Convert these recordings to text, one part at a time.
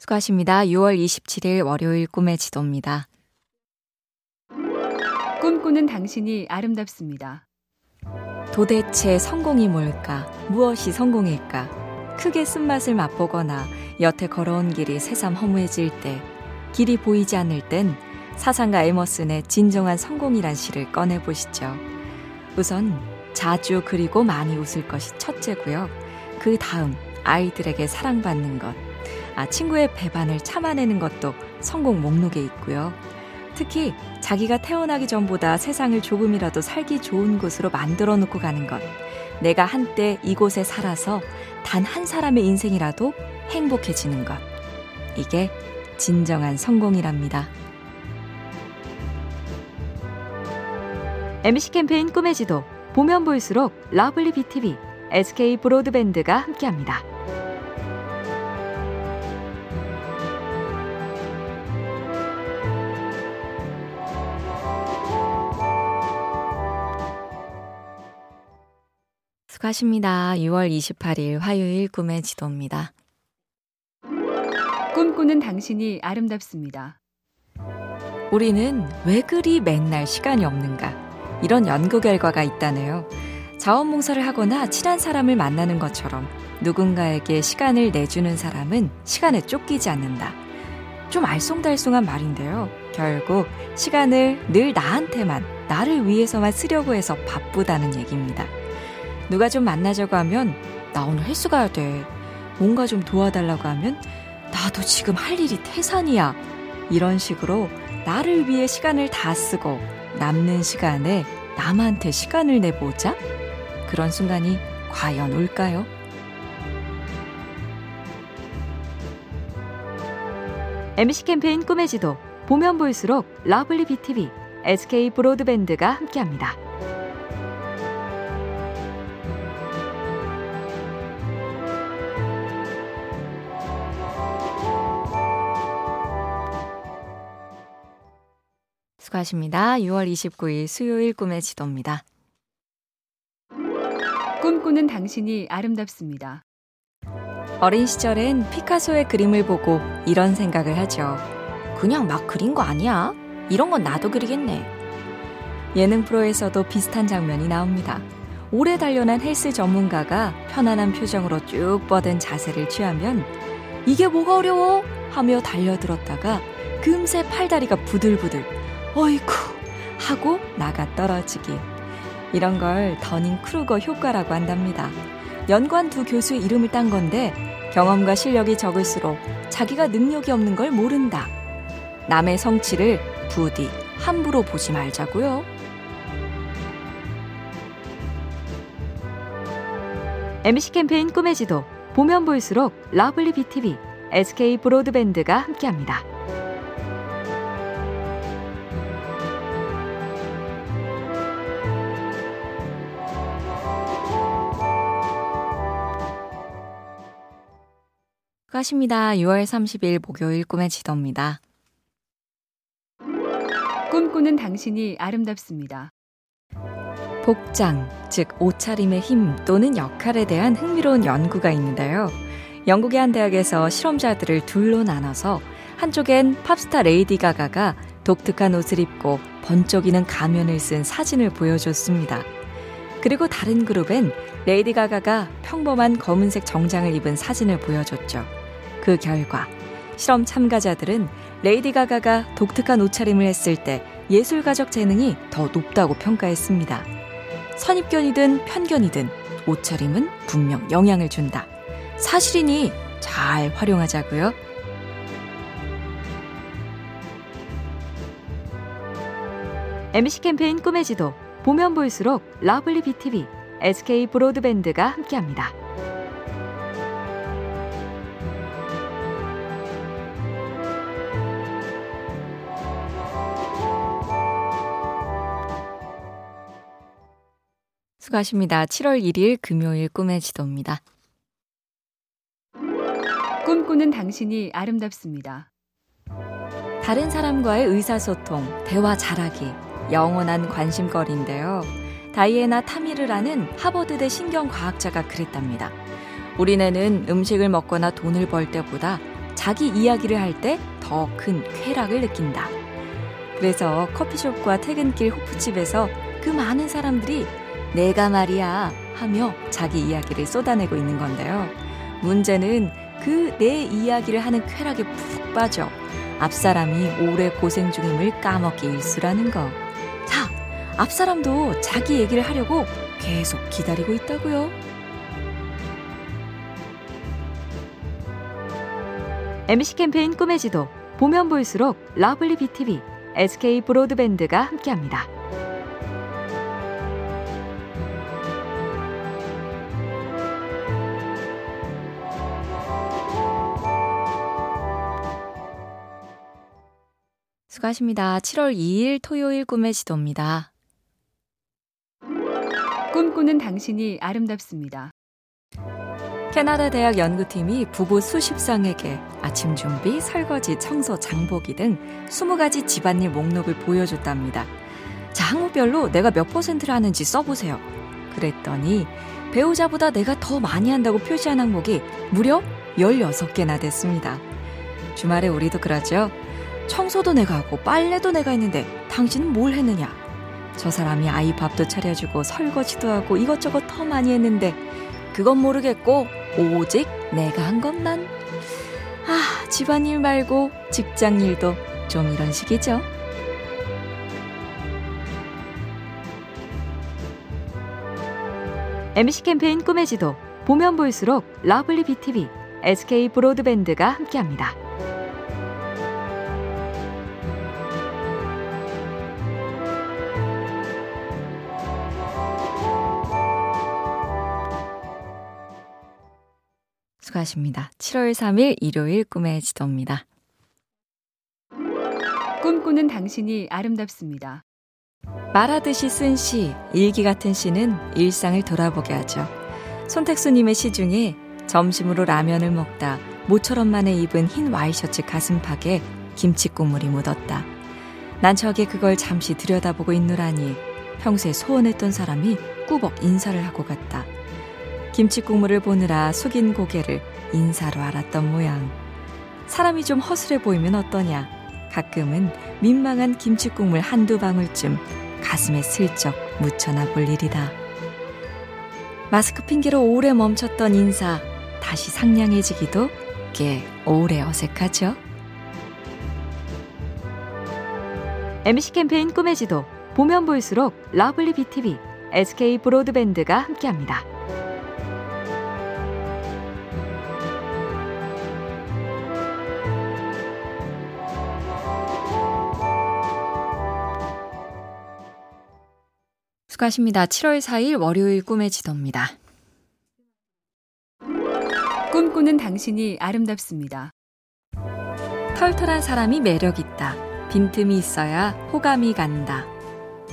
수고하십니다. 6월 27일 월요일 꿈의 지도입니다. 꿈꾸는 당신이 아름답습니다. 도대체 성공이 뭘까? 무엇이 성공일까? 크게 쓴맛을 맛보거나 여태 걸어온 길이 새삼 허무해질 때, 길이 보이지 않을 땐 사상가 에머슨의 진정한 성공이란 시를 꺼내보시죠. 우선 자주 그리고 많이 웃을 것이 첫째고요. 그 다음 아이들에게 사랑받는 것. 아, 친구의 배반을 참아내는 것도 성공 목록에 있고요. 특히 자기가 태어나기 전보다 세상을 조금이라도 살기 좋은 곳으로 만들어 놓고 가는 것. 내가 한때 이곳에 살아서 단 한 사람의 인생이라도 행복해지는 것. 이게 진정한 성공이랍니다. MBC 캠페인 꿈의 지도 보면 볼수록 lovely BTV, SK 브로드밴드가 함께합니다. 수고하십니다. 6월 28일 화요일 꿈의 지도입니다. 꿈꾸는 당신이 아름답습니다. 우리는 왜 그리 맨날 시간이 없는가? 이런 연구 결과가 있다네요. 자원봉사를 하거나 친한 사람을 만나는 것처럼 누군가에게 시간을 내주는 사람은 시간에 쫓기지 않는다. 좀 알쏭달쏭한 말인데요. 결국 시간을 늘 나한테만, 나를 위해서만 쓰려고 해서 바쁘다는 얘기입니다. 누가 좀 만나자고 하면 나 오늘 헬스 가야 돼. 뭔가 좀 도와달라고 하면 나도 지금 할 일이 태산이야. 이런 식으로 나를 위해 시간을 다 쓰고 남는 시간에 남한테 시간을 내보자? 그런 순간이 과연 올까요? MBC 캠페인 꿈의 지도 보면 볼수록 lovely BTV, SK 브로드밴드가 함께합니다. 수고하십니다. 6월 29일 수요일 꿈의 지도입니다. 꿈꾸는 당신이 아름답습니다. 어린 시절엔 피카소의 그림을 보고 이런 생각을 하죠. 그냥 막 그린 거 아니야? 이런 건 나도 그리겠네. 예능 프로에서도 비슷한 장면이 나옵니다. 오래 단련한 헬스 전문가가 편안한 표정으로 쭉 뻗은 자세를 취하면 이게 뭐가 어려워? 하며 달려들었다가 금세 팔다리가 부들부들 어이쿠 하고 나가 떨어지기. 이런 걸 더닝 크루거 효과라고 한답니다. 연관 두 교수의 이름을 딴 건데 경험과 실력이 적을수록 자기가 능력이 없는 걸 모른다. 남의 성취를 부디 함부로 보지 말자고요. MBC 캠페인 꿈의 지도 보면 볼수록 lovely BTV, SK 브로드밴드가 함께합니다. 수고하십니다. 6월 30일 목요일 꿈의 지도입니다. 꿈꾸는 당신이 아름답습니다. 복장, 즉 옷차림의 힘 또는 역할에 대한 흥미로운 연구가 있는데요. 영국의 한 대학에서 실험자들을 둘로 나눠서 한쪽엔 팝스타 레이디 가가가 독특한 옷을 입고 번쩍이는 가면을 쓴 사진을 보여줬습니다. 그리고 다른 그룹엔 레이디 가가가 평범한 검은색 정장을 입은 사진을 보여줬죠. 그 결과 실험 참가자들은 레이디 가가가 독특한 옷차림을 했을 때 예술가적 재능이 더 높다고 평가했습니다. 선입견이든 편견이든 옷차림은 분명 영향을 준다. 사실이니 잘 활용하자고요. MBC 캠페인 꿈의 지도 보면 볼수록 lovely BTV, SK 브로드밴드가 함께합니다. 수고하십니다. 7월 1일 금요일 꿈의 지도입니다. 꿈꾸는 당신이 아름답습니다. 다른 사람과의 의사소통, 대화 잘하기, 영원한 관심거리인데요. 다이애나 타미르라는 하버드대 신경과학자가 그랬답니다. 우리네는 음식을 먹거나 돈을 벌 때보다 자기 이야기를 할 때 더 큰 쾌락을 느낀다. 그래서 커피숍과 퇴근길 호프집에서 그 많은 사람들이 내가 말이야 하며 자기 이야기를 쏟아내고 있는 건데요. 문제는 그 내 이야기를 하는 쾌락에 푹 빠져 앞사람이 오래 고생 중임을 까먹기 일수라는 거. 자, 앞사람도 자기 얘기를 하려고 계속 기다리고 있다고요. MBC 캠페인 꿈의 지도 보면 볼수록 lovely BTV, SK 브로드밴드가 함께합니다. 수고하십니다. 7월 2일 토요일 꿈의 지도입니다. 꿈꾸는 당신이 아름답습니다. 캐나다 대학 연구팀이 부부 수십 쌍에게 아침 준비, 설거지, 청소, 장보기 등 20가지 집안일 목록을 보여줬답니다. 자, 항목별로 내가 몇 퍼센트를 하는지 써보세요. 그랬더니 배우자보다 내가 더 많이 한다고 표시한 항목이 무려 16개나 됐습니다. 주말에 우리도 그러죠. 청소도 내가 하고 빨래도 내가 했는데 당신은 뭘 했느냐? 저 사람이 아이 밥도 차려주고 설거지도 하고 이것저것 더 많이 했는데 그건 모르겠고 오직 내가 한 것만. 아, 집안일 말고 직장일도 좀 이런 식이죠. MBC 캠페인 꿈의 지도 보면 볼수록 lovely BTV, SK 브로드밴드가 함께합니다. 수고하십니다. 7월 3일 일요일 꿈의 지도입니다. 꿈꾸는 당신이 아름답습니다. 말하듯이 쓴 시, 일기 같은 시는 일상을 돌아보게 하죠. 손택수님의 시 중에 점심으로 라면을 먹다 모처럼 만에 입은 흰 와이셔츠 가슴팍에 김치 국물이 묻었다. 난 저게 그걸 잠시 들여다보고 있노라니 평소에 소원했던 사람이 꾸벅 인사를 하고 갔다. 김치 국물을 보느라 숙인 고개를 인사로 알았던 모양. 사람이 좀 허술해 보이면 어떠냐. 가끔은 민망한 김치 국물 한두 방울쯤 가슴에 슬쩍 묻혀나 볼 일이다. 마스크 핑계로 오래 멈췄던 인사 다시 상냥해지기도 꽤 오래 어색하죠. MBC 캠페인 꿈의 지도 보면 볼수록 lovely BTV, SK 브로드밴드가 함께합니다. 수고하십니다. 7월 4일 월요일 꿈의 지도입니다. 꿈꾸는 당신이 아름답습니다. 털털한 사람이 매력있다. 빈틈이 있어야 호감이 간다.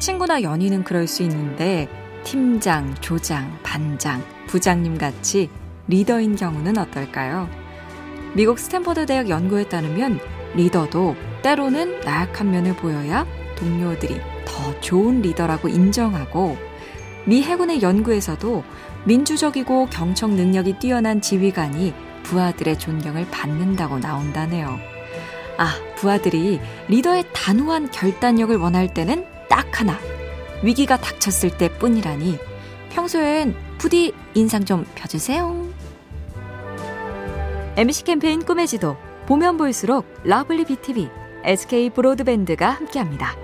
친구나 연인은 그럴 수 있는데 팀장, 조장, 반장, 부장님 같이 리더인 경우는 어떨까요? 미국 스탠퍼드 대학 연구에 따르면 리더도 때로는 나약한 면을 보여야 동료들이 더 좋은 리더라고 인정하고 미 해군의 연구에서도 민주적이고 경청 능력이 뛰어난 지휘관이 부하들의 존경을 받는다고 나온다네요. 아, 부하들이 리더의 단호한 결단력을 원할 때는 딱 하나. 위기가 닥쳤을 때 뿐이라니 평소엔 부디 인상 좀 펴주세요. MBC 캠페인 꿈의 지도 보면 볼수록 lovely BTV, SK 브로드밴드가 함께합니다.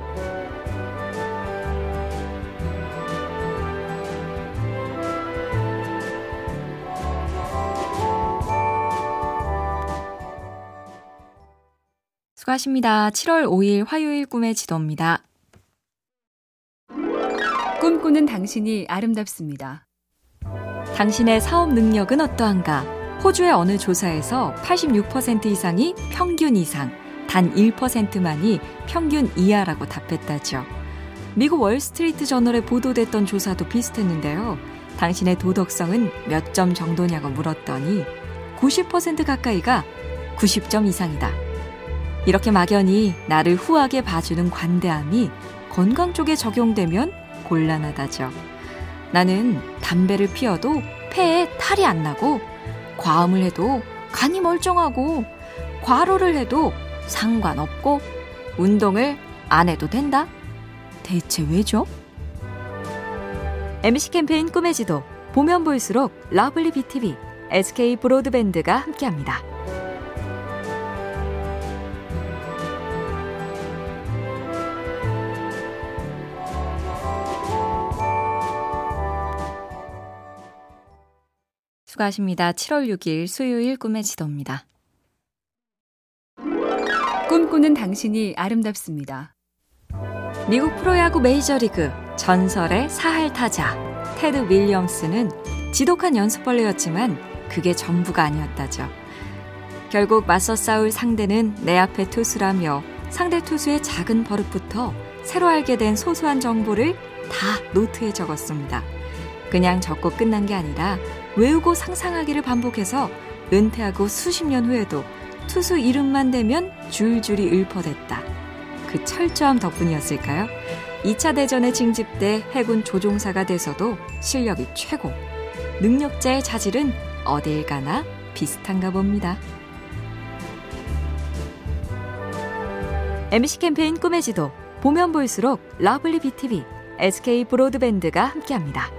수고하십니다. 7월 5일 화요일 꿈의 지도입니다. 꿈꾸는 당신이 아름답습니다. 당신의 사업 능력은 어떠한가? 호주의 어느 조사에서 86% 이상이 평균 이상, 단 1%만이 평균 이하라고 답했다죠. 미국 월스트리트 저널에 보도됐던 조사도 비슷했는데요. 당신의 도덕성은 몇 점 정도냐고 물었더니 90% 가까이가 90점 이상이다. 이렇게 막연히 나를 후하게 봐주는 관대함이 건강 쪽에 적용되면 곤란하다죠. 나는 담배를 피워도 폐에 탈이 안 나고 과음을 해도 간이 멀쩡하고 과로를 해도 상관없고 운동을 안 해도 된다? 대체 왜죠? MBC 캠페인 꿈의 지도 보면 볼수록 lovely BTV, SK 브로드밴드가 함께합니다. 수고하십니다. 7월 6일 수요일 꿈의 지도입니다. 꿈꾸는 당신이 아름답습니다. 미국 프로야구 메이저리그 전설의 사할 타자 테드 윌리엄스는 지독한 연습벌레였지만 그게 전부가 아니었다죠. 결국 맞서 싸울 상대는 내 앞의 투수라며 상대 투수의 작은 버릇부터 새로 알게 된 소소한 정보를 다 노트에 적었습니다. 그냥 적고 끝난 게 아니라 외우고 상상하기를 반복해서 은퇴하고 수십 년 후에도 투수 이름만 대면 줄줄이 읊어댔다. 그 철저함 덕분이었을까요? 2차 대전에 징집돼 해군 조종사가 돼서도 실력이 최고. 능력자의 자질은 어딜 가나 비슷한가 봅니다. MBC 캠페인 꿈의 지도 보면 볼수록 lovely BTV, SK 브로드밴드가 함께합니다.